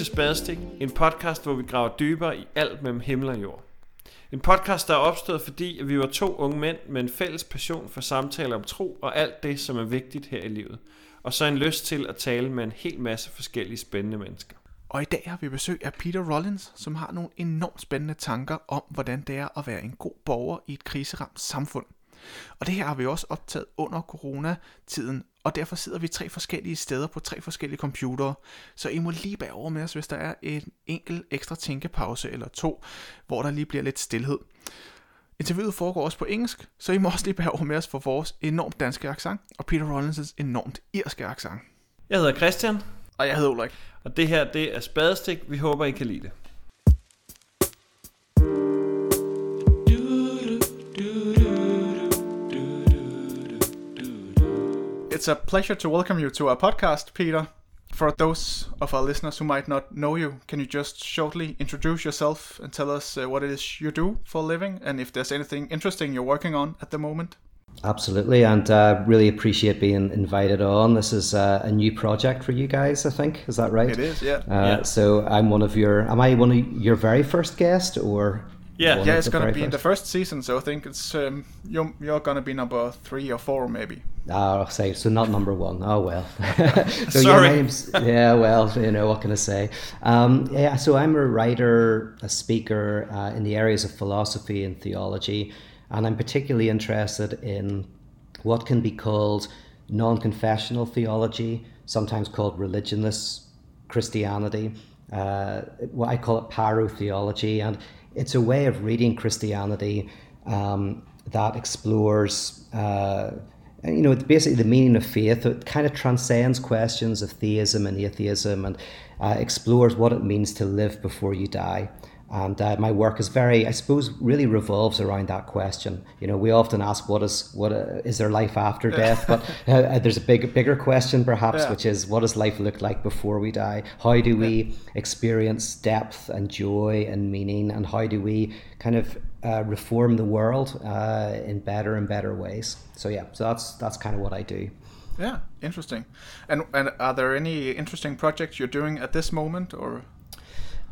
til Spadestik, en podcast, hvor vi graver dybere i alt mellem himmel og jord. En podcast, der er opstået, fordi vi var to unge mænd med en fælles passion for samtaler om tro og alt det, som er vigtigt her i livet. Og så en lyst til at tale med en hel masse forskellige spændende mennesker. Og i dag har vi besøg af Peter Rollins, som har nogle enormt spændende tanker om, hvordan det er at være en god borger i et kriseramt samfund. Og det her har vi også optaget under coronatiden, og derfor sidder vi tre forskellige steder på tre forskellige computere. Så I må lige bære over med os, hvis der er en enkelt ekstra tænkepause eller to, hvor der lige bliver lidt stillhed. Interviewet foregår også på engelsk, så I må også lige bære over med os for vores enormt danske accent og Peter Rollins' enormt irske accent. Jeg hedder Christian, Og jeg hedder Ulrik. og det her det er Spadestik. Vi håber, I kan lide det. It's a pleasure to welcome you to our podcast, Peter. For those of our listeners who might not know you, can you just shortly introduce yourself and tell us uh, what it is you do for a living and if there's anything interesting you're working on at the moment? Absolutely, and uh, really appreciate being invited on. This is uh, a new project for you guys, I think. Is that right? It is, yeah. Uh, Yeah. So I'm one of your. Am I one of your very first guest, or? Yeah. yeah, it's gonna very be in the first? first season, so I think it's um, you're you're gonna be number three or four maybe. Ah, I'll say so. Not number one. Oh well. so Sorry. Yeah, name's, yeah. Well, you know what can I say? Um, yeah. So I'm a writer, a speaker uh, in the areas of philosophy and theology, and I'm particularly interested in what can be called non-confessional theology, sometimes called religionless Christianity. Uh, what I call it pyrotheology, and it's a way of reading Christianity um, that explores. Uh, you know, basically the meaning of faith. It kind of transcends questions of theism and atheism and uh, explores what it means to live before you die. And uh, my work is very, I suppose, really revolves around that question. You know, we often ask, "What is what uh, is there life after death?" But uh, there's a big, bigger question, perhaps, Yeah. which is, "What does life look like before we die? How do we experience depth and joy and meaning? And how do we kind of uh, reform the world uh, in better and better ways?" So yeah, so that's that's kind of what I do. Yeah, interesting. And and are there any interesting projects you're doing at this moment, or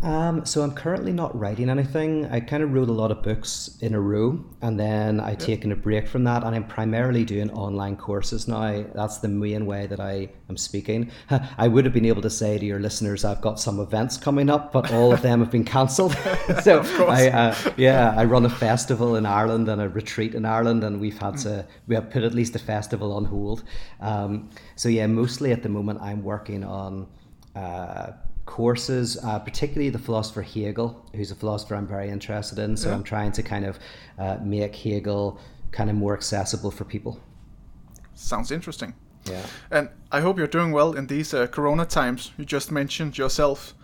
Um, so I'm currently not writing anything. I kind of wrote a lot of books in a row, and then I've taken a break from that, and I'm primarily doing online courses now. That's the main way that I am speaking. I would have been able to say to your listeners, I've got some events coming up, but all of them have been cancelled. so I, uh, yeah, I run a festival in Ireland and a retreat in Ireland, and we've had to we have put at least a festival on hold. Um, so yeah, mostly at the moment I'm working on. Uh, courses, uh, particularly the philosopher Hegel, who's a philosopher I'm very interested in. So I'm trying to kind of uh, make Hegel kind of more accessible for people. sounds interesting? Yeah. And I hope you're doing well in these uh, Corona times. You just mentioned yourself.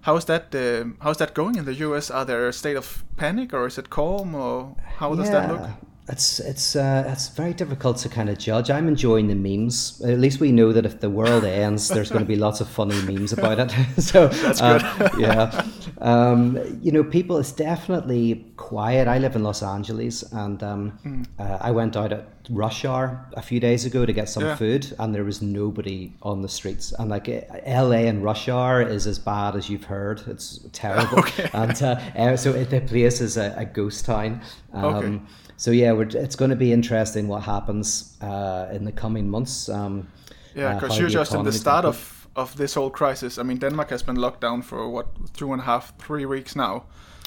How is that? Uh, how is that going in the U.S.? Are there a state of panic, or is it calm, or how does that look? It's it's uh, it's very difficult to kind of judge. I'm enjoying the memes. At least we know that if the world ends, there's going to be lots of funny memes about it. so that's good. yeah, um, you know, people. It's definitely quiet. I live in Los Angeles, and um, Hmm. uh, I went out at rush hour a few days ago to get some Yeah. food, and there was nobody on the streets. And like eh, L.A. and rush hour is as bad as you've heard. It's terrible. okay. And uh, eh, so it, the place is a, a ghost town. Um, Okay. So yeah, we're, it's going to be interesting what happens uh, in the coming months. Um, Yeah, uh, because how you're just in the start gonna of of this whole crisis. I mean, Denmark has been locked down for what two and a half, three weeks now.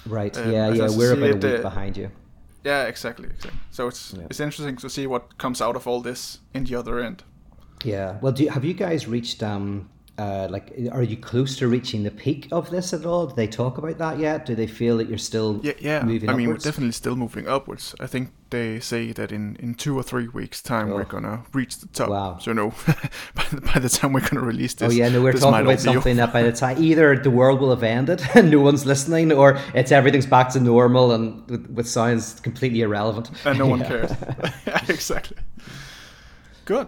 right. um, yeah, yeah, we're about a week uh, behind you. Yeah, exactly, exactly. So it's Yeah. it's interesting to see what comes out of all this in the other end. Yeah. Well, do you, have you guys reached? Um, uh, like, are you close to reaching the peak of this at all? Do they talk about that yet? Do they feel that you're still Yeah, yeah. moving I mean, we're definitely still moving upwards. I think they say that in, in two or three weeks' time Oh. we're gonna reach the top. Wow. So no, by, the, by the time we're gonna release this. Oh yeah, no, we're talking about something that by the time either the world will have ended and no one's listening, or it's everything's back to normal and with, with sounds completely irrelevant. and no one Yeah. cares. Exactly. Good.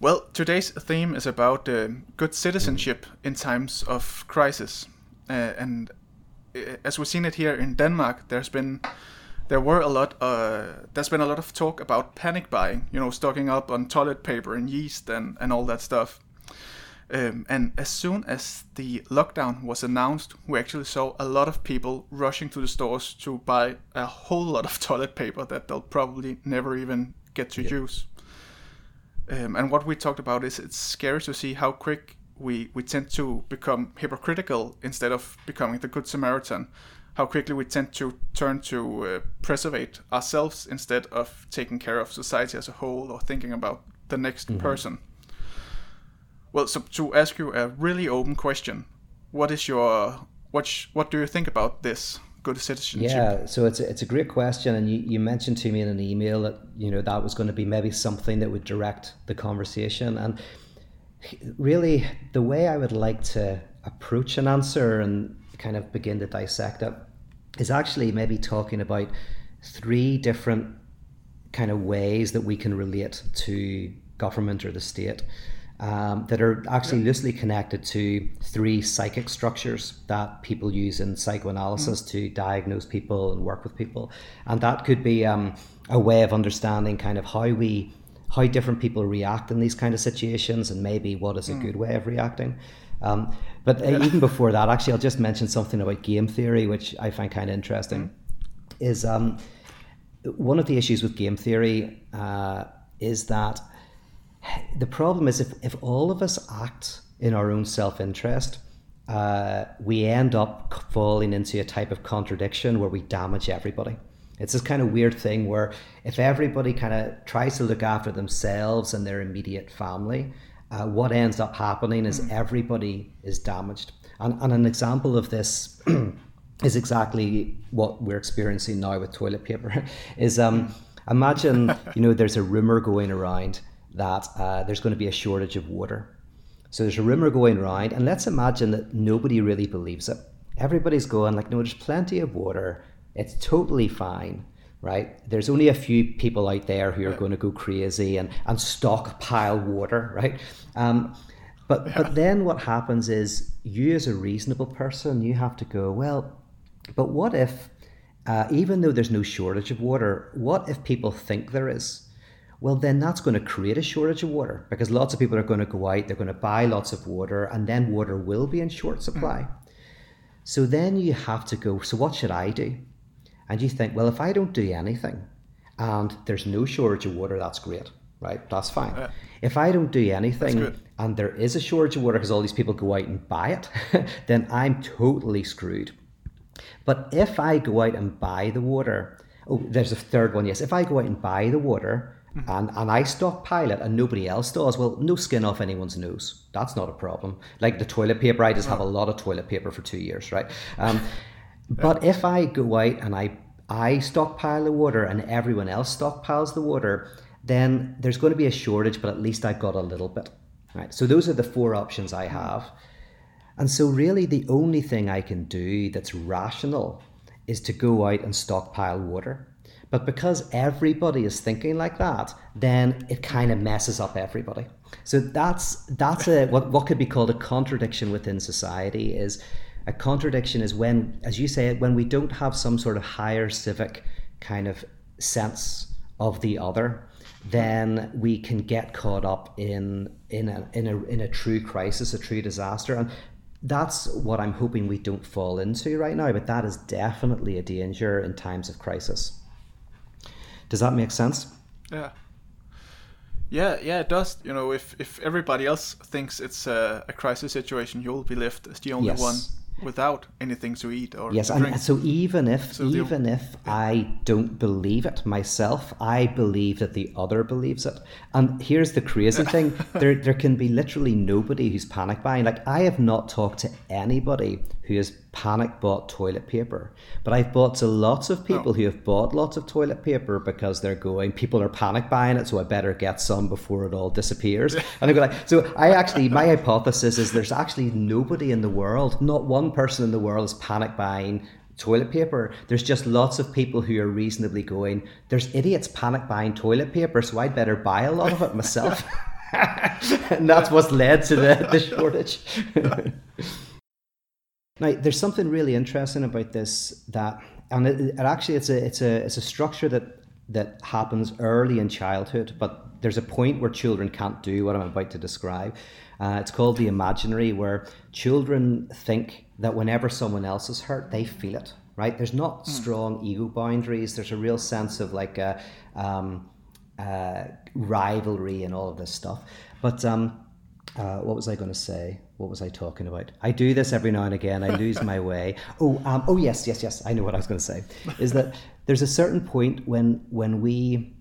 Well, today's theme is about uh, good citizenship in times of crisis, uh, and uh, as we've seen it here in Denmark, there's been there were a lot. Uh, there's been a lot of talk about panic buying. You know, stocking up on toilet paper and yeast and and all that stuff. Um, and as soon as the lockdown was announced, we actually saw a lot of people rushing to the stores to buy a whole lot of toilet paper that they'll probably never even get to use. Um, and what we talked about is it's scary to see how quick we, we tend to become hypocritical instead of becoming the good Samaritan. How quickly we tend to turn to uh, preservate ourselves instead of taking care of society as a whole or thinking about the next mm-hmm. person. Well, so to ask you a really open question, what is your what sh- what do you think about this good citizenship? Yeah, so it's a, it's a great question, and you, you mentioned to me in an email that you know that was going to be maybe something that would direct the conversation, and really the way I would like to approach an answer and kind of begin to dissect it is actually maybe talking about three different kind of ways that we can relate to government or the state um, that are actually loosely connected to three psychic structures that people use in psychoanalysis mm. to diagnose people and work with people. And that could be um, a way of understanding kind of how we how different people react in these kind of situations and maybe what is a mm. good way of reacting. Um, but uh, even before that, actually, I'll just mention something about game theory, which I find kind of interesting. Mm. Is um, one of the issues with game theory uh, is that the problem is if, if all of us act in our own self interest, uh, we end up falling into a type of contradiction where we damage everybody. It's this kind of weird thing where if everybody kind of tries to look after themselves and their immediate family, uh, what ends up happening is hmm. everybody is damaged. And, and an example of this is exactly what we're experiencing now with toilet paper. is um, imagine you know there's a rumor going around that uh, there's going to be a shortage of water. So there's a rumor going around, and let's imagine that nobody really believes it. Everybody's going like, no, there's plenty of water. It's totally fine, right? There's only a few people out there who are going to go crazy and, and stockpile water, right? Um, but yeah. but then what happens is you as a reasonable person, you have to go, well, but what if, uh, even though there's no shortage of water, what if people think there is? Well, then that's going to create a shortage of water because lots of people are going to go out, they're going to buy lots of water, and then water will be in short supply. Mm. So then you have to go, so what should I do? And you think, well, if I don't do anything and there's no shortage of water, that's great, right? That's fine. Yeah. If I don't do anything and there is a shortage of water because all these people go out and buy it, then I'm totally screwed. But if I go out and buy the water, oh, there's a third one, yes. If I go out and buy the water, Mm-hmm. And, and I stockpile it and nobody else does. Well, no skin off anyone's nose. That's not a problem. Like the toilet paper, I just have a lot of toilet paper for two years, right? Um, but if I go out and I I stockpile the water and everyone else stockpiles the water, then there's going to be a shortage, but at least I've got a little bit. Right. So those are the four options I have. And so really the only thing I can do that's rational is to go out and stockpile water. But because everybody is thinking like that, then it kind of messes up everybody. So that's that's a what, what could be called a contradiction within society is a contradiction is when, as you say when we don't have some sort of higher civic kind of sense of the other, then we can get caught up in in a in a in a true crisis, a true disaster. And that's what I'm hoping we don't fall into right now, but that is definitely a danger in times of crisis. Does that make sense? Yeah. Yeah, yeah, it does. You know, if if everybody else thinks it's a, a crisis situation, you'll be left as the only yes. one without anything to eat or yes and so even if so even the, if yeah. i don't believe it myself i believe that the other believes it and here's the crazy thing there there can be literally nobody who's panic buying like i have not talked to anybody who has panic bought toilet paper. But I've bought to lots of oh. people oh. who have bought lots of toilet paper because they're going, people are panic buying it, so I better get some before it all disappears. and I go like, so I actually, my hypothesis is there's actually nobody in the world, not one person in the world is panic buying toilet paper. There's just lots of people who are reasonably going, there's idiots panic buying toilet paper, so I'd better buy a lot of it myself. and that's what's led to the, the shortage. Now, there's something really interesting about this that, and it, it actually it's a it's a it's a structure that that happens early in childhood, but there's a point where children can't do what I'm about to describe. Uh, it's called the imaginary, where children think that whenever someone else is hurt, they feel it. Right? There's not mm. strong ego boundaries. There's a real sense of like a um, uh, rivalry and all of this stuff. But um, uh, what was I going to say? What was I talking about? I do this every now and again. I lose my way. Oh, um, oh yes, yes, yes. I know what I was going to say. Is that there's a certain point when when we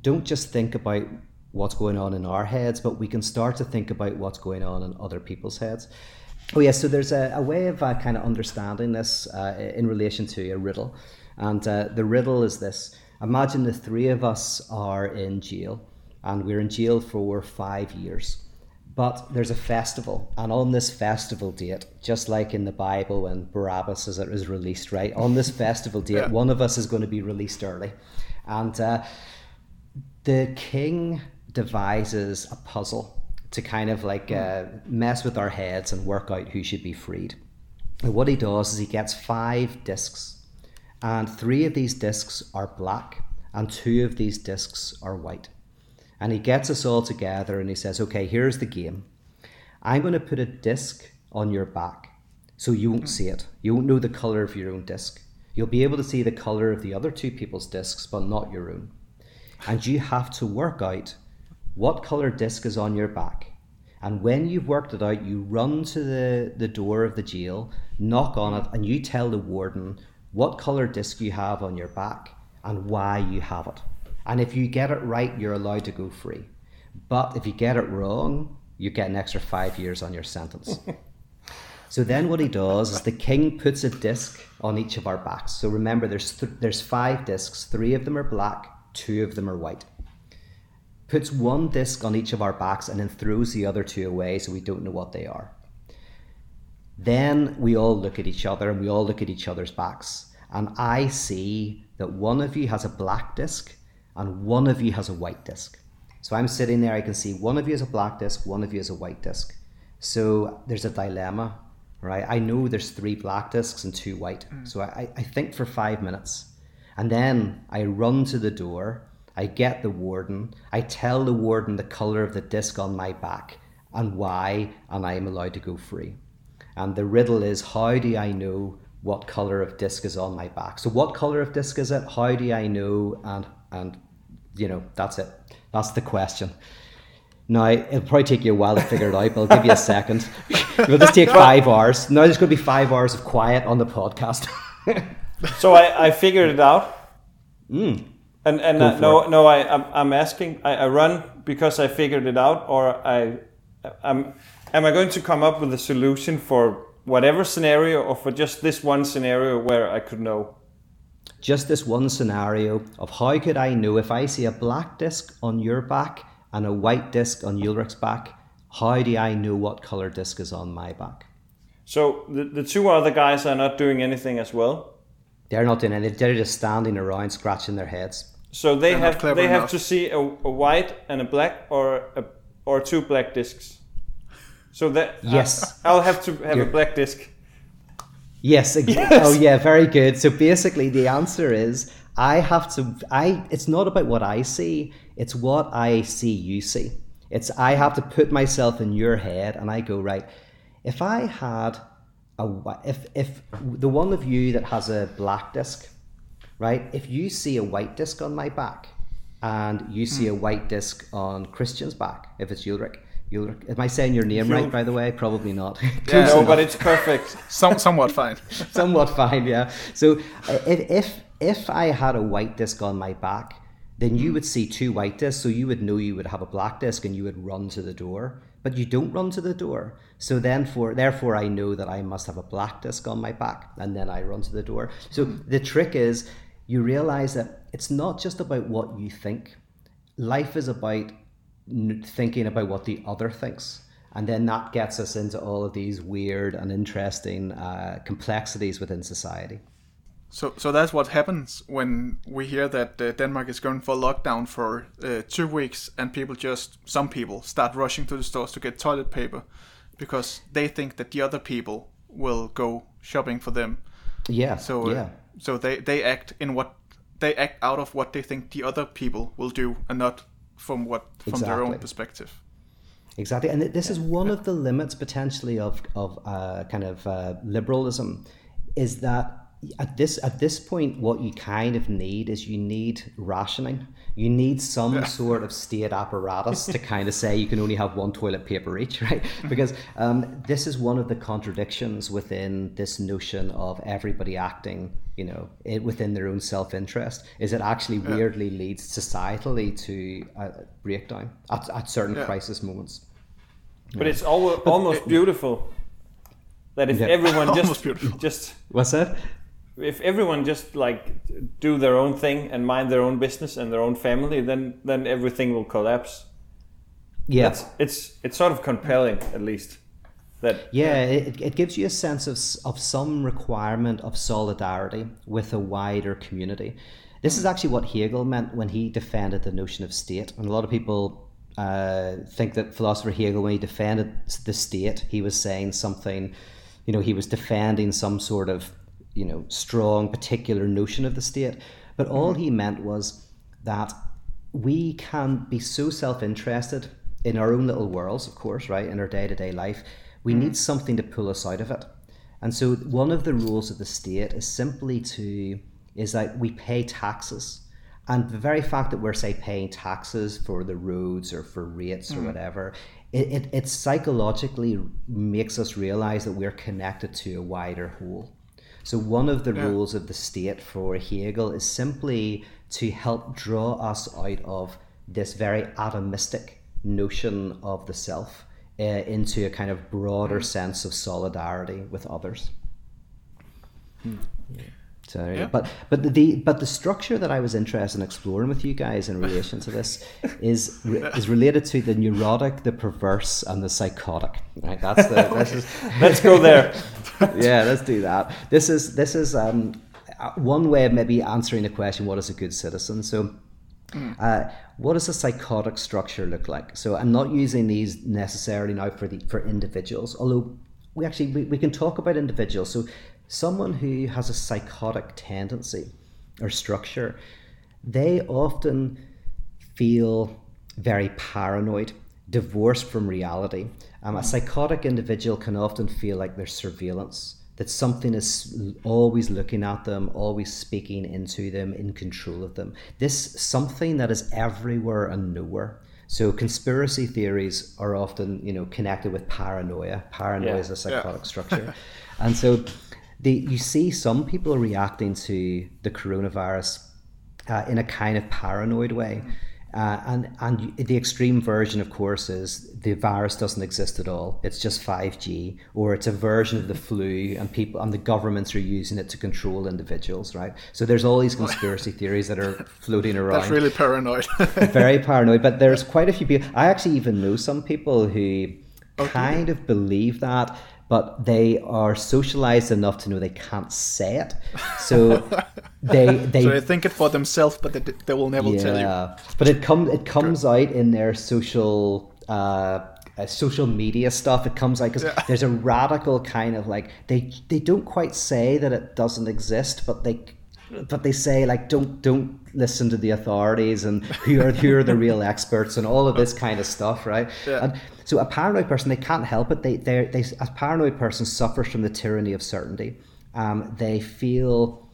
don't just think about what's going on in our heads, but we can start to think about what's going on in other people's heads. Oh, yes. So there's a, a way of uh, kind of understanding this uh, in relation to a riddle. And uh, the riddle is this Imagine the three of us are in jail, and we're in jail for five years. But there's a festival, and on this festival date, just like in the Bible when Barabbas is, is released, right? On this festival date, yeah. one of us is going to be released early. And uh, the king devises a puzzle to kind of like uh, mess with our heads and work out who should be freed. And what he does is he gets five discs, and three of these discs are black, and two of these discs are white. And he gets us all together and he says, Okay, here's the game. I'm going to put a disc on your back so you won't see it. You won't know the color of your own disc. You'll be able to see the color of the other two people's discs, but not your own. And you have to work out what color disc is on your back. And when you've worked it out, you run to the, the door of the jail, knock on it, and you tell the warden what color disc you have on your back and why you have it. And if you get it right, you're allowed to go free. But if you get it wrong, you get an extra five years on your sentence. so then what he does is the king puts a disc on each of our backs. So remember, there's, th- there's five discs, three of them are black, two of them are white puts one disc on each of our backs and then throws the other two away so we don't know what they are. Then we all look at each other and we all look at each other's backs. And I see that one of you has a black disc and one of you has a white disc. So I'm sitting there, I can see one of you has a black disc, one of you has a white disc. So there's a dilemma, right? I know there's three black discs and two white. Mm. So I, I think for five minutes. And then I run to the door I get the warden. I tell the warden the colour of the disc on my back and why, and I am allowed to go free. And the riddle is how do I know what colour of disc is on my back? So, what colour of disc is it? How do I know? And, and you know, that's it. That's the question. Now, it'll probably take you a while to figure it out, but I'll give you a second. It'll just take five hours. Now, there's going to be five hours of quiet on the podcast. so, I, I figured it out. Mm. And and uh, no, it. no, I I'm, I'm asking. I, I run because I figured it out, or I, I'm, am I going to come up with a solution for whatever scenario, or for just this one scenario where I could know? Just this one scenario of how could I know if I see a black disc on your back and a white disc on Ulrik's back? How do I know what color disc is on my back? So the, the two other guys are not doing anything as well. They're not doing anything. They're just standing around, scratching their heads. So they have they enough. have to see a, a, white and a black or a, or two black discs. So that yes, I, will have to have You're, a black disc. Yes, yes. Oh yeah, very good. So basically, the answer is I have to. I. It's not about what I see. It's what I see. You see. It's I have to put myself in your head, and I go right. If I had a if if the one of you that has a black disc right? If you see a white disc on my back and you see a hmm. white disc on Christian's back, if it's Ulrik, Ulrik, am I saying your name right, by the way? Probably not. yeah, no, but it's perfect. Some, somewhat fine. somewhat fine, yeah. So uh, if, if, if I had a white disc on my back, then you would see two white discs, so you would know you would have a black disc and you would run to the door. But you don't run to the door. So then for therefore I know that I must have a black disc on my back and then I run to the door. So the trick is you realize that it's not just about what you think. Life is about thinking about what the other thinks. And then that gets us into all of these weird and interesting uh, complexities within society. So, so that's what happens when we hear that uh, Denmark is going for lockdown for uh, two weeks, and people just, some people, start rushing to the stores to get toilet paper because they think that the other people will go shopping for them. Yeah. So, uh, yeah so they they act in what they act out of what they think the other people will do, and not from what from their own perspective. Exactly, and this is one of the limits potentially of of uh, kind of uh, liberalism, is that at this at this point, what you kind of need is you need rationing. You need some sort of state apparatus to kind of say you can only have one toilet paper each, right? Because um, this is one of the contradictions within this notion of everybody acting, you know, it, within their own self interest. Is it actually weirdly leads societally to a breakdown at, at certain Yeah. crisis moments. But it's al- almost beautiful that if Yeah. everyone just just What's that? If everyone just like do their own thing and mind their own business and their own family, then then everything will collapse. Yeah. It's it's it's sort of compelling at least that Yeah, it, it gives you a sense of, of some requirement of solidarity with a wider community. This is actually what Hegel meant when he defended the notion of state. And a lot of people uh, think that philosopher Hegel, when he defended the state, he was saying something, you know, he was defending some sort of, you know, strong particular notion of the state. But all mm-hmm. he meant was that we can be so self-interested in our own little worlds of course right in our day-to-day life we mm-hmm. need something to pull us out of it. And so one of the rules of the state is simply to is that we pay taxes. And the very fact that we're say paying taxes for the roads or for rates or mm. whatever it, it, it psychologically makes us realize that we're connected to a wider whole so one of the rules of the state for Hegel is simply to help draw us out of this very atomistic notion of the self uh, into a kind of broader sense of solidarity with others. So, there go. Yeah. but but the but the structure that I was interested in exploring with you guys in relation to this is is related to the neurotic, the perverse, and the psychotic. Right, that's the this is let's go there. yeah, let's do that. This is this is um, uh, one way of maybe answering the question: What is a good citizen? So, uh, what does a psychotic structure look like? So, I'm not using these necessarily now for the for individuals, although we actually we, we can talk about individuals. So, someone who has a psychotic tendency or structure, they often feel very paranoid, divorced from reality. Um, a psychotic individual can often feel like there's surveillance, that something is always looking at them, always speaking into them, in control of them. This something that is everywhere and nowhere. So conspiracy theories are often, you know, connected with paranoia. Paranoia Yeah. is a psychotic structure, and so the you see some people are reacting to the coronavirus uh, in a kind of paranoid way. Uh, and and the extreme version, of course, is the virus doesn't exist at all. It's just five G, or it's a version of the flu, and people and the governments are using it to control individuals, right? So there's all these conspiracy theories that are floating around That's really paranoid. very paranoid. But there's quite a few people. I actually even know some people who kind of believe that, but they are socialized enough to know they can't say it. So they they so they think it for themselves, but they, they will never tell you. yeah, but it comes it comes out in their social uh, uh, social media stuff. It comes out because Yeah. there's a radical kind of like they they don't quite say that it doesn't exist, but they but they say like don't don't listen to the authorities and who are who are the real experts and all of this kind of stuff, right? Yeah. And so a paranoid person they can't help it. They they they a paranoid person suffers from the tyranny of certainty. Um, they feel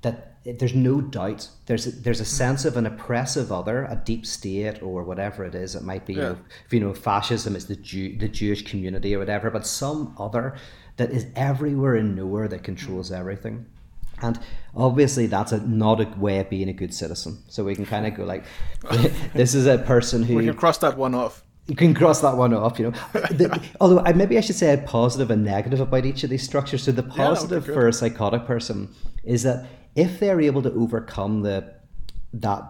that there's no doubt there's a, there's a sense of an oppressive other, a deep state or whatever it is. It might be, you know, if you know, fascism is the Jew, the Jewish community or whatever, but some other that is everywhere and nowhere that controls everything. And obviously, that's a, not a way of being a good citizen. So we can kind of go like, this is a person who We can cross that one off. you can cross that one off, you know. The- although I, maybe I should say a positive and negative about each of these structures. So the positive good. for a psychotic person is that if they're able to overcome the that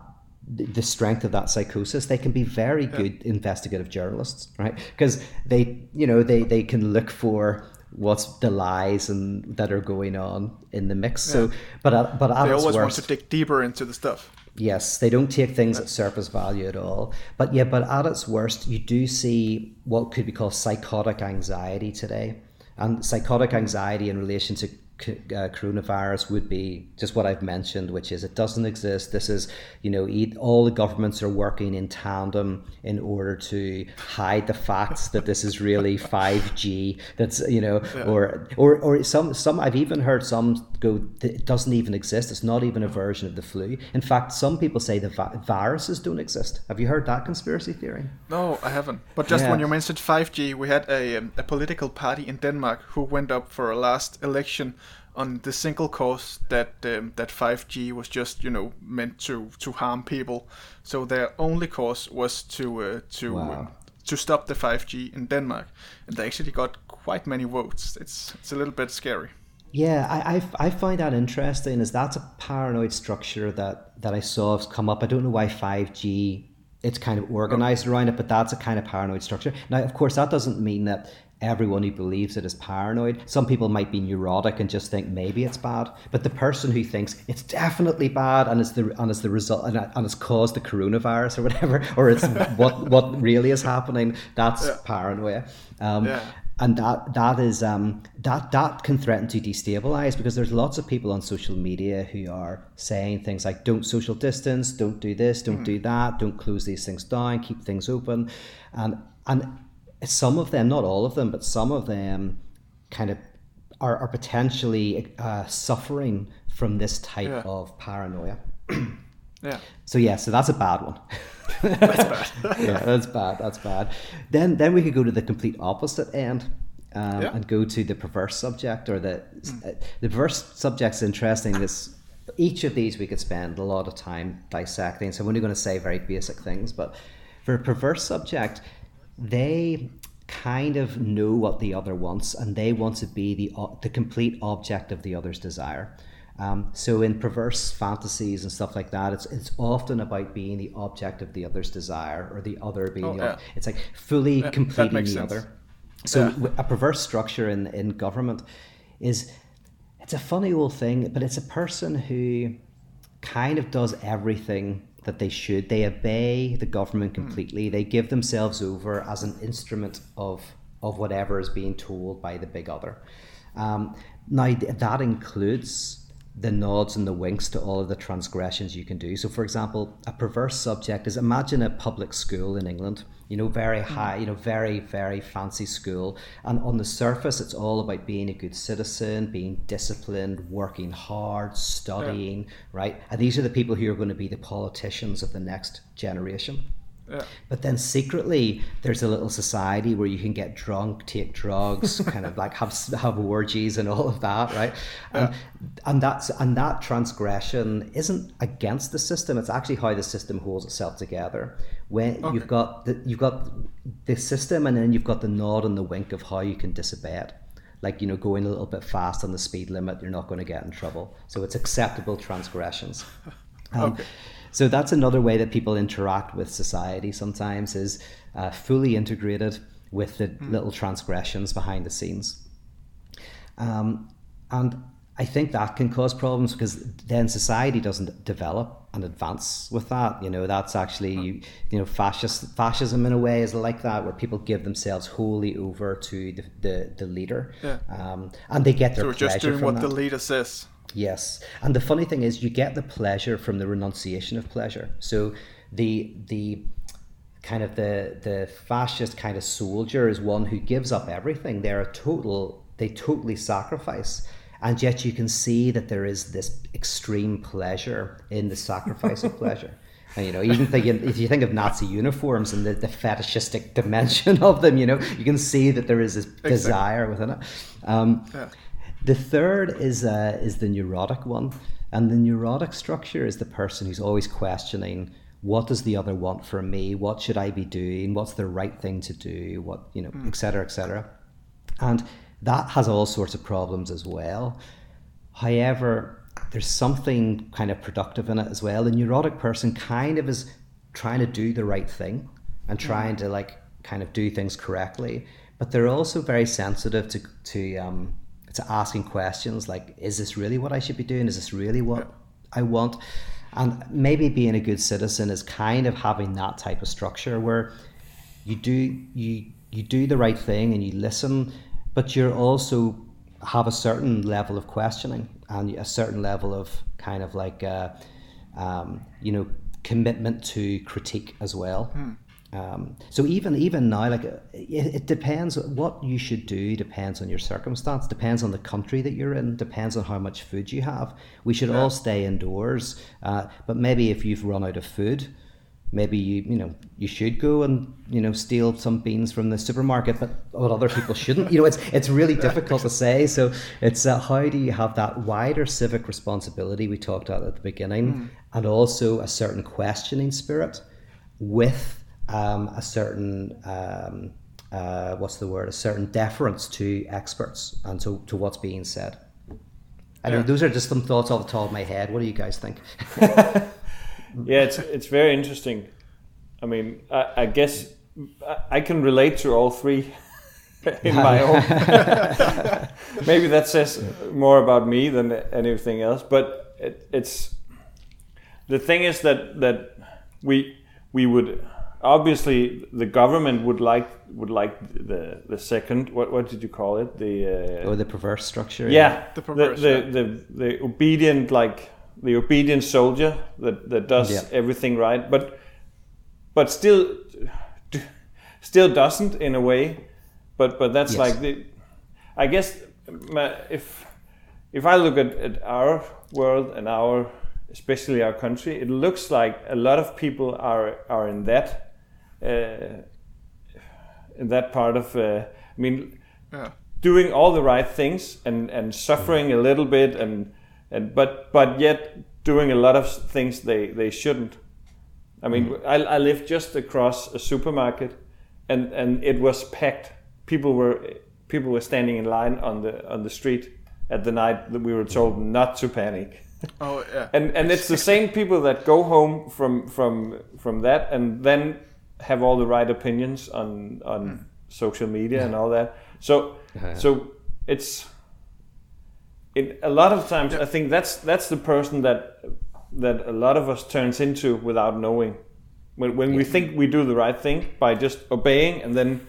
the strength of that psychosis, they can be very good investigative journalists, right? Because they, you know, they they can look for what's the lies and that are going on in the mix. So, but at, but at They always want to dig deeper into the stuff. Yes, they don't take things at surface value at all. But yeah, but at its worst, you do see what could be called psychotic anxiety today. And psychotic anxiety in relation to uh, coronavirus would be just what I've mentioned, which is it doesn't exist. This is, you know, all the governments are working in tandem in order to hide the facts that this is really 5G. That's you know, yeah. or or or some some I've even heard some go it doesn't even exist. It's not even a version of the flu. In fact, some people say the vi- viruses don't exist. Have you heard that conspiracy theory? No, I haven't. But just yeah. when you mentioned 5G, we had a um, a political party in Denmark who went up for a last election on the single cause that um, that 5G was just you know meant to to harm people. So their only cause was to uh, to wow. uh, to stop the 5G in Denmark, and they actually got quite many votes. It's it's a little bit scary. Yeah, I, I, I find that interesting. Is that's a paranoid structure that that I saw come up. I don't know why 5G it's kind of organized around it, but that's a kind of paranoid structure. Now, of course, that doesn't mean that everyone who believes it is paranoid. Some people might be neurotic and just think maybe it's bad, but the person who thinks it's definitely bad and it's the and it's the result and, and it's caused the coronavirus or whatever, or it's what what really is happening, that's yeah. paranoia. Um, yeah. And that that is um, that that can threaten to destabilize because there's lots of people on social media who are saying things like "don't social distance," "don't do this," "don't mm. do that," "don't close these things down," "keep things open," and and some of them, not all of them, but some of them kind of are, are potentially uh, suffering from this type yeah. of paranoia. yeah. So yeah, so that's a bad one. that's bad. yeah, that's bad. That's bad. Then then we could go to the complete opposite end. Um, yeah. And go to the perverse subject or the mm. uh, the perverse subject's interesting. This each of these we could spend a lot of time dissecting. So I'm only going to say very basic things, but for a perverse subject, they kind of know what the other wants and they want to be the, the complete object of the other's desire. Um, so in perverse fantasies and stuff like that, it's it's often about being the object of the other's desire or the other being oh, the yeah. it's like fully yeah, completing the sense. other. So yeah. a perverse structure in in government is it's a funny old thing, but it's a person who kind of does everything that they should. They obey the government hmm. completely. Mm. They give themselves over as an instrument of of whatever is being told by the big other. Um, now that includes the nods and the winks to all of the transgressions you can do. So, for example, a perverse subject is imagine a public school in England, you know, very hmm. high, you know, very, very fancy school. And on the surface, it's all about being a good citizen, being disciplined, working hard, studying, yeah. right? And these are the people who are going to be the politicians of the next generation. Yeah. But then secretly, there's a little society where you can get drunk, take drugs, kind of like have have orgies and all of that, right? And and that's and that transgression isn't against the system. It's actually how the system holds itself together. When okay. you've got the, you've got the system, and then you've got the nod and the wink of how you can disobey it. Like you know, going a little bit fast on the speed limit, you're not going to get in trouble. So it's acceptable transgressions. Um, okay. So that's another way that people interact with society sometimes is uh, fully integrated with the mm. little transgressions behind the scenes. Um, and I think that can cause problems because then society doesn't develop and advance with that. You know, that's actually you, you know fascist fascism in a way is like that, where people give themselves wholly over to the the, the leader, yeah. um, and they get their so just doing what that. the leader says. Yes, and the funny thing is, you get the pleasure from the renunciation of pleasure. So the the kind of the the fascist kind of soldier is one who gives up everything. They're a total. They totally sacrifice, and yet you can see that there is this extreme pleasure in the sacrifice of pleasure. And, you know, even thinking if you think of Nazi uniforms and the, the fetishistic dimension of them, you know, you can see that there is this exactly. desire within it. Um, yeah. The third is uh, is the neurotic one, and the neurotic structure is the person who's always questioning what does the other want from me? What should I be doing? What's the right thing to do? What you know, mm. et cetera, et cetera. And that has all sorts of problems as well. However, there's something kind of productive in it as well. The neurotic person kind of is trying to do the right thing and trying to like kind of do things correctly, but they're also very sensitive to to um, to asking questions like, is this really what I should be doing? Is this really what. I want? And maybe being a good citizen is kind of having that type of structure where you do you you do the right thing and you listen, but you're also have a certain level of questioning and a certain level of kind of like uh, um, you know commitment to critique as well. Hmm. Um, so even even now, like it, it depends. What you should do depends on your circumstance. Depends on the country that you're in. Depends on how much food you have. We should all stay indoors. Uh, but maybe if you've run out of food, maybe you you know you should go and you know steal some beans from the supermarket. But what other people shouldn't. You know, it's it's really difficult to say. So it's uh, how do you have that wider civic responsibility we talked about at the beginning, and also a certain questioning spirit with um, a certain um, uh, what's the word? A certain deference to experts and to, to what's being said. I know Yeah. those are just some thoughts off the top of my head. What do you guys think? Yeah, it's it's very interesting. I mean, I, I guess I, I can relate to all three in my own. Maybe that says more about me than anything else. But it, it's the thing is that that we we would obviously the government would like would like the the second what what did you call it the uh, or the perverse structure? yeah, The the perverse, the, yeah. the, the obedient like the obedient soldier that that does Yeah. everything right, but but still still doesn't in a way. But but that's Yes. like the I guess if if I look at, at our world and our especially our country, it looks like a lot of people are are in that uh, in that part of. Uh, I mean, Yeah. doing all the right things and and suffering a little bit and and but but yet doing a lot of things they they shouldn't. I mean, mm. I, I lived just across a supermarket, and and it was packed. People were people were standing in line on the on the street at the night that we were told not to panic. Oh yeah. And and it's the same people that go home from from from that and then have all the right opinions on on mm. social media and mm. all that. So Yeah. so it's it, a lot of times I think that's that's the person that that a lot of us turns into without knowing. When, when we think we do the right thing by just obeying, and then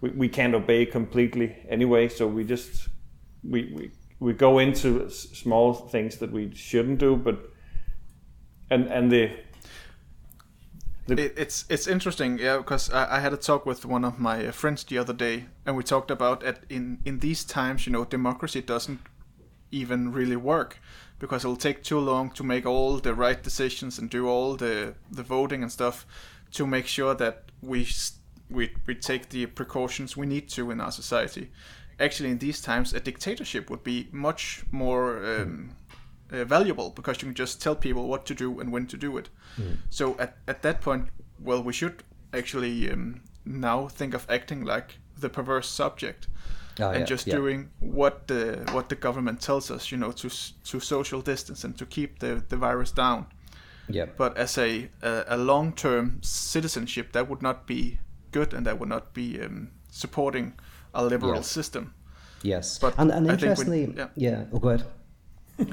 we, we can't obey completely anyway. So we just we, we we go into s- small things that we shouldn't do, but and and the It, it's it's interesting, yeah, because I, I had a talk with one of my friends the other day, and we talked about at in in these times, you know, democracy doesn't even really work because it'll take too long to make all the right decisions and do all the the voting and stuff to make sure that we we we take the precautions we need to in our society. Actually, in these times, a dictatorship would be much more um, uh, valuable because you can just tell people what to do and when to do it. So at, at that point, well, we should actually um, now think of acting like the perverse subject Oh, and yeah, just yeah. doing what the what the government tells us, you know, to to social distance and to keep the, the virus down. Yeah. But as a a, a long term citizenship, that would not be good, and that would not be um, supporting a liberal system. Yes. But and and I think we- interestingly, yeah. yeah. Oh, go ahead.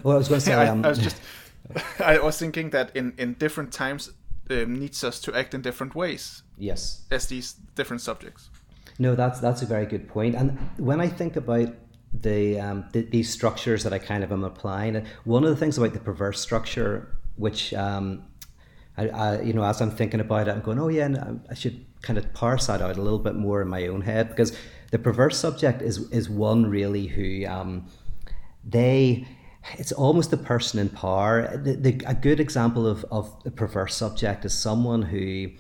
Well, I was going to say, I, um, I was just I was thinking that in in different times um, needs us to act in different ways yes. as these different subjects. No, that's that's a very good point. And when I think about the, um, the these structures that I kind of am applying, one of the things about the perverse structure, which um, I, I, you know, as I'm thinking about it, I'm going, oh yeah, and I- should kind of parse that out a little bit more in my own head because the perverse subject is is one really who um, they it's almost the person in power. The, the, a good example of, of a perverse subject is someone who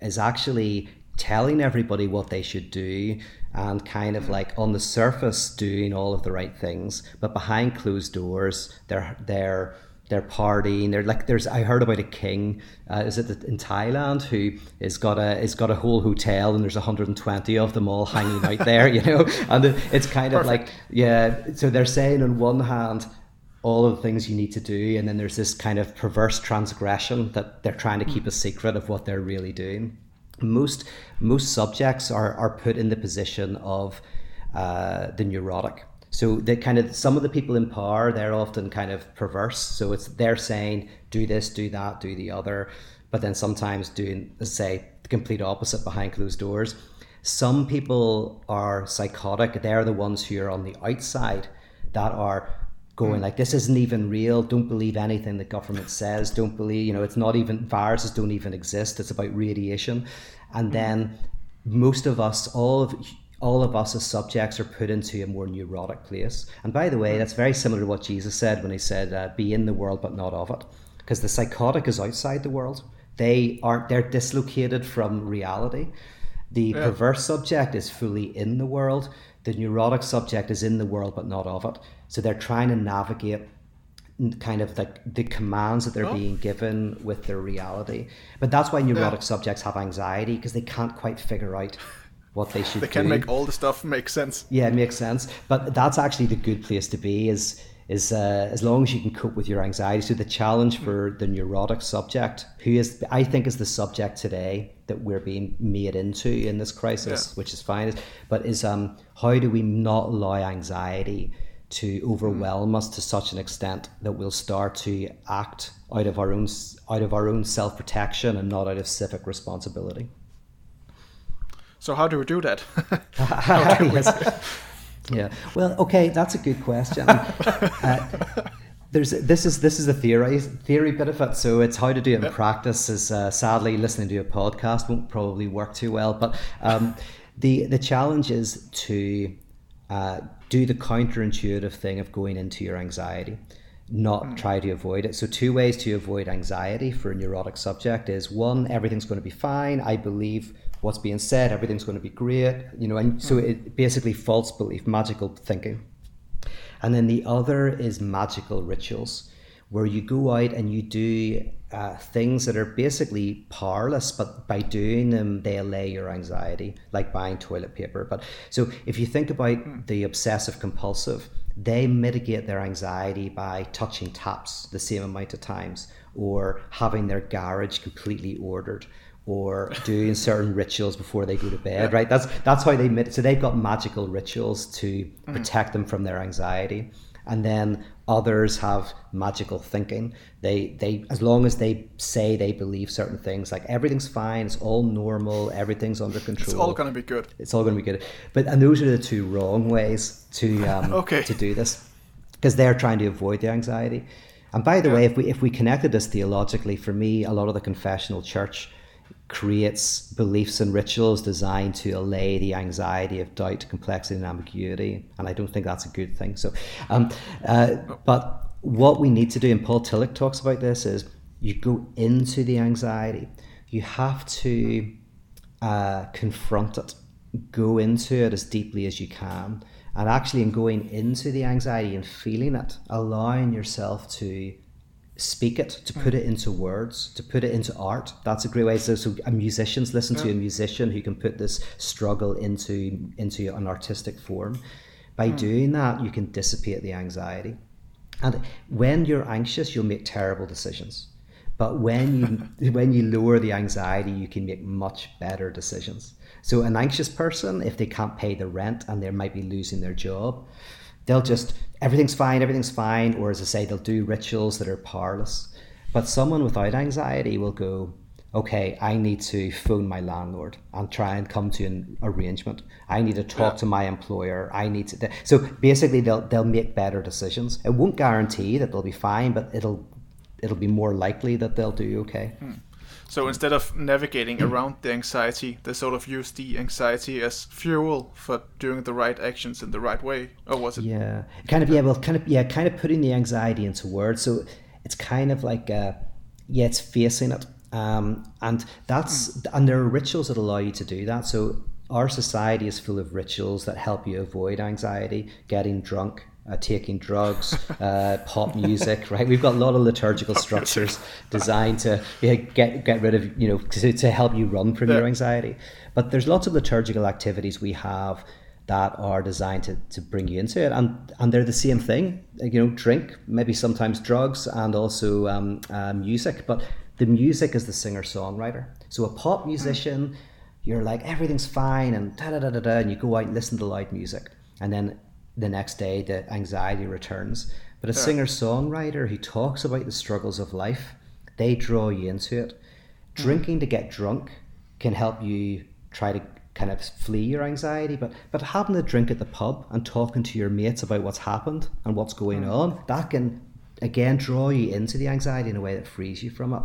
is actually telling everybody what they should do and kind of like on the surface doing all of the right things, but behind closed doors, they're they're they're partying. They're like there's I heard about a king, uh, is it in Thailand, who has got a has got a whole hotel and there's 120 of them all hanging out there, you know, and it's kind of like yeah. So they're saying on one hand all of the things you need to do and then there's this kind of perverse transgression that they're trying to keep a secret of what they're really doing most most subjects are are put in the position of uh, the neurotic. So they kind of some of the people in power they're often kind of perverse. So it's they're saying do this do that do the other. But then sometimes doing say the complete opposite behind closed doors. Some people are psychotic. They're the ones who are on the outside that are going mm. like this isn't even real. Don't believe anything the government says. Don't believe you know it's not even viruses don't even exist. It's about radiation. And mm. then most of us all of all of us as subjects are put into a more neurotic place. And by the way mm. that's very similar to what jesus said when he said uh, be in the world but not of it. Because the psychotic is outside the world. They aren't they're dislocated from reality. The Yeah. perverse subject is fully in the world. The neurotic subject is in the world but not of it so they're trying to navigate kind of like the commands that they're Oh. being given with their reality but that's why neurotic subjects have anxiety because they can't quite figure out what they should do. They can do make all the stuff make sense. yeah, it makes sense. But that's actually the good place to be. Is is uh, as long as you can cope with your anxiety. So the challenge for the neurotic subject, who is I think is the subject today that we're being made into in this crisis, Yeah. which is fine. But is um how do we not allow anxiety to overwhelm us to such an extent that we'll start to act out of our own out of our own self protection and not out of civic responsibility. So how do we do that? yes. Yeah. Well, okay, that's a good question. Uh, there's this is this is the theory theory bit of it. So it's how to do it in practice. Is uh, sadly listening to a podcast won't probably work too well. But um, the the challenge is to uh, do the counterintuitive thing of going into your anxiety not hmm. try to avoid it. So, two ways to avoid anxiety for a neurotic subject is one, everything's going to be fine. I believe what's being said, everything's going to be great. You know, and hmm. so it basically false belief, magical thinking. And then the other is magical rituals, where you go out and you do uh, things that are basically powerless, but by doing them, they allay your anxiety, like buying toilet paper. But so if you think about the obsessive compulsive, they mitigate their anxiety by touching taps the same amount of times, or having their garage completely ordered or doing certain rituals before they go to bed right? That's that's how they mit- so they've got magical rituals to protect them from their anxiety. And then others have magical thinking they they as long as they say they believe certain things like everything's fine it's all normal everything's under control it's all gonna be good. it's all going to be good. But and those are the two wrong ways to um, Okay. to do this because they're trying to avoid the anxiety. And by the way, if we if we connected this theologically, for me, a lot of the confessional church creates beliefs and rituals designed to allay the anxiety of doubt, complexity, and ambiguity. And I don't think that's a good thing. So, um, uh, but what we need to do, and Paul Tillich talks about this, is you go into the anxiety. You have to uh, confront it, go into it as deeply as you can. And actually, in going into the anxiety and feeling it, allowing yourself to speak it, to put mm. it into words, to put it into art. That's a great way. So, so a musicians listen to a musician who can put this struggle into into an artistic form. By mm. doing that, you can dissipate the anxiety. And when you're anxious, you'll make terrible decisions. But when you when you lower the anxiety, you can make much better decisions. So an anxious person, if they can't pay the rent and they might be losing their job, they'll just everything's fine, everything's fine, or as I say, they'll do rituals that are powerless. But someone without anxiety will go, okay, I need to phone my landlord and try and come to an arrangement. I need to talk Yeah. to my employer. I need to. So basically, they'll they'll make better decisions. It won't guarantee that they'll be fine, but it'll it'll be more likely that they'll do okay. Hmm. So instead of navigating around the anxiety, they sort of use the anxiety as fuel for doing the right actions in the right way. Or was it? Yeah, kind of. Yeah, well, kind of. Yeah, kind of putting the anxiety into words. So it's kind of like, uh, yeah, it's facing it, um, and that's and there are rituals that allow you to do that. So our society is full of rituals that help you avoid anxiety, getting drunk. Uh, taking drugs, uh, pop music, right? We've got a lot of liturgical structures designed to yeah, get get rid of you know to, to help you run from your anxiety. But there's lots of liturgical activities we have that are designed to, to bring you into it. And and they're the same thing you know drink maybe sometimes drugs and also um, uh, music. But the music is the singer songwriter so a pop musician you're like everything's fine and da da da da da and you go out and listen to loud music. And then the next day the anxiety returns but a singer songwriter who talks about the struggles of life they draw you into it drinking to get drunk can help you try to kind of flee your anxiety, but but having a drink at the pub and talking to your mates about what's happened and what's going Mm. on, that can again draw you into the anxiety in a way that frees you from it.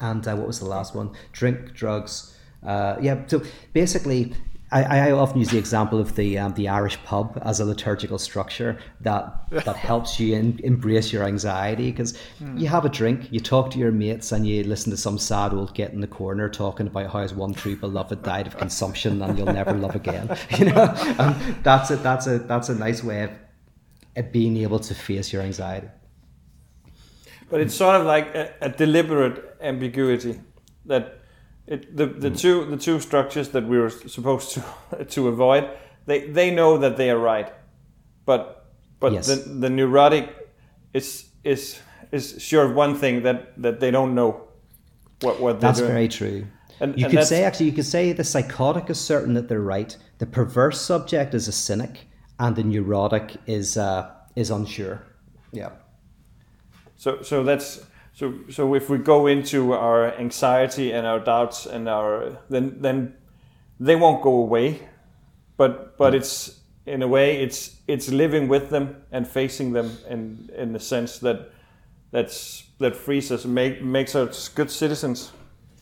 And uh, what was the last one? Drink, drugs. Uh, yeah. So basically, I, I often use the example of the um, the Irish pub as a liturgical structure that that helps you in, embrace your anxiety because you have a drink, you talk to your mates, and you listen to some sad old git in the corner talking about how his one true beloved died of consumption and you'll never love again. You know, and that's a that's a that's a nice way of, of being able to face your anxiety. But it's sort of like a, a deliberate ambiguity that it, the the two the two structures that we were supposed to to avoid they they know that they are right, but but Yes. the the neurotic is is is sure of one thing that that they don't know what what they're That's doing. very true. And- you and could say actually, you could say the psychotic is certain that they're right. The perverse subject is a cynic, and the neurotic is uh, is unsure. Yeah. So so that's so so if we go into our anxiety and our doubts and our then then they won't go away, but but it's in a way it's it's living with them and facing them in in the sense that that's that frees us make makes us good citizens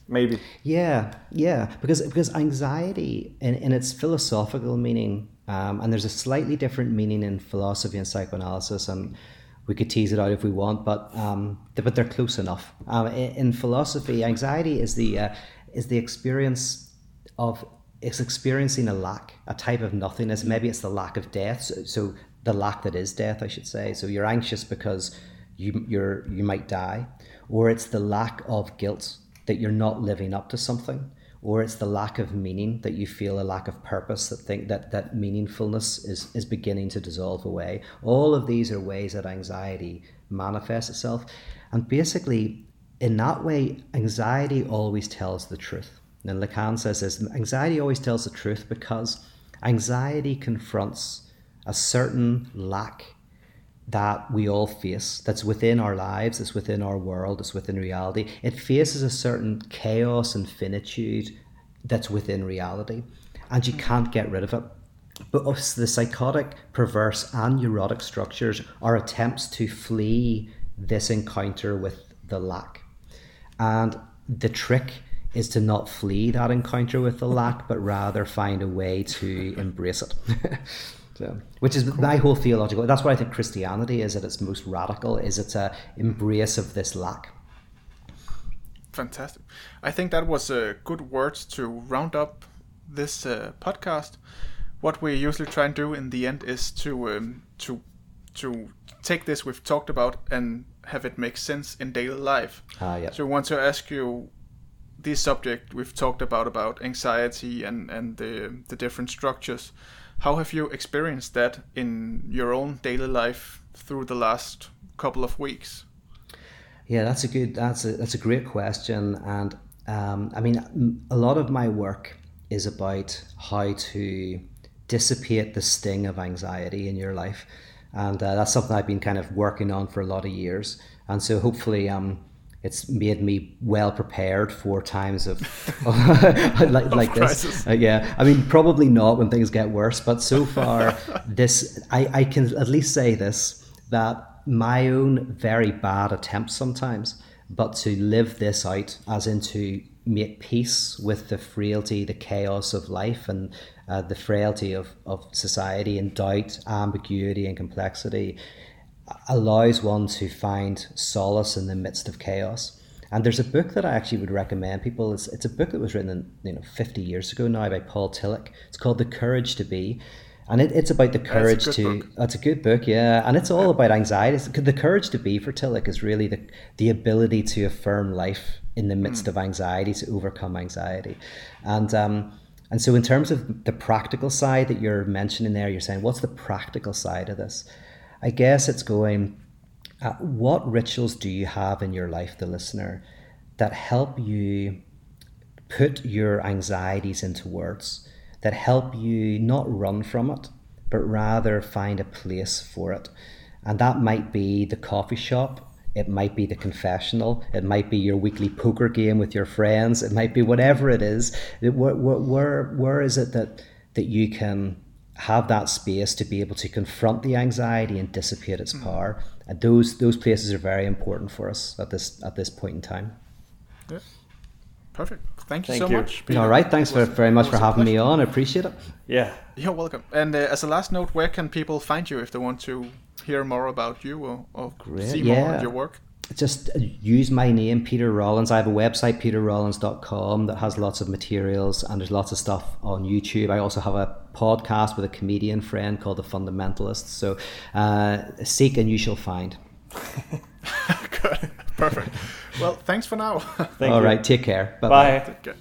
maybe. Yeah, yeah, because because anxiety in, in its philosophical meaning, um, and there's a slightly different meaning in philosophy and psychoanalysis, and we could tease it out if we want, but um, but they're close enough. Um, in, in philosophy, anxiety is the uh, is the experience of it's experiencing a lack, a type of nothingness. Maybe it's the lack of death, so, so the lack that is death, I should say. So you're anxious because you you're you might die, or it's the lack of guilt that you're not living up to something, or it's the lack of meaning that you feel a lack of purpose that think that that meaningfulness is is beginning to dissolve away. All of these are ways that anxiety manifests itself, and basically in that way, anxiety always tells the truth. And Lacan says this anxiety always tells the truth because anxiety confronts a certain lack that we all face that's within our lives, it's within our world, it's within reality. It faces a certain chaos and finitude that's within reality, and you mm. can't get rid of it. But us, the psychotic, perverse, and neurotic structures are attempts to flee this encounter with the lack. And the trick is to not flee that encounter with the lack, but rather find a way to embrace it. so, which is my whole theological. That's what I think Christianity is at its most radical. Is it's a embrace of this lack. Fantastic. I think that was a good words to round up this uh, podcast. What we usually try and do in the end is to um, to to take this we've talked about and have it make sense in daily life. Ah, yeah. So I want to ask you this subject we've talked about about anxiety and and the the different structures. How have you experienced that in your own daily life through the last couple of weeks? Yeah, that's a good. That's a that's a great question, and um, I mean, a lot of my work is about how to dissipate the sting of anxiety in your life, and uh, that's something I've been kind of working on for a lot of years, and so hopefully, um, it's made me well prepared for times of like, like this. Uh, yeah, I mean, probably not when things get worse, but so far, this I, I can at least say this that my own very bad attempts sometimes, but to live this out as in to make peace with the frailty, the chaos of life, and uh, the frailty of, of society, and doubt, ambiguity, and complexity allows one to find solace in the midst of chaos. And there's a book that I actually would recommend people. It's, it's a book that was written in, you know 50 years ago now by Paul Tillich. It's called The Courage to Be. And it, it's about the courage to. book. That's a good book, yeah. And it's all about anxiety. It's- the courage to be for Tillich is really the the ability to affirm life in the midst of anxiety, to overcome anxiety, and um, and so in terms of the practical side that you're mentioning there, you're saying what's the practical side of this? I guess it's going. Uh, what rituals do you have in your life, the listener, that help you put your anxieties into words that help you not run from it, but rather find a place for it. And that might be the coffee shop It might be the confessional. It might be your weekly poker game with your friends. It might be whatever it is. Where, where, where is it that, that you can have that space to be able to confront the anxiety and dissipate its mm. power? And those, those places are very important for us at this, at this point in time. Yeah. Perfect. Thank you Thank so you. much. Peter. All right. Thanks for, very much for having me on. I appreciate it. Yeah. You're welcome. And uh, as a last note, where can people find you if they want to hear more about you or, or see yeah. more of your work? Just use my name, Peter Rollins. I have a website, peterrollins.com, that has lots of materials and there's lots of stuff on YouTube. I also have a podcast with a comedian friend called The Fundamentalists. So uh, seek and you shall find. Good. Perfect. Well, thanks for now. Thank All you. right. Take care. Bye-bye. Bye.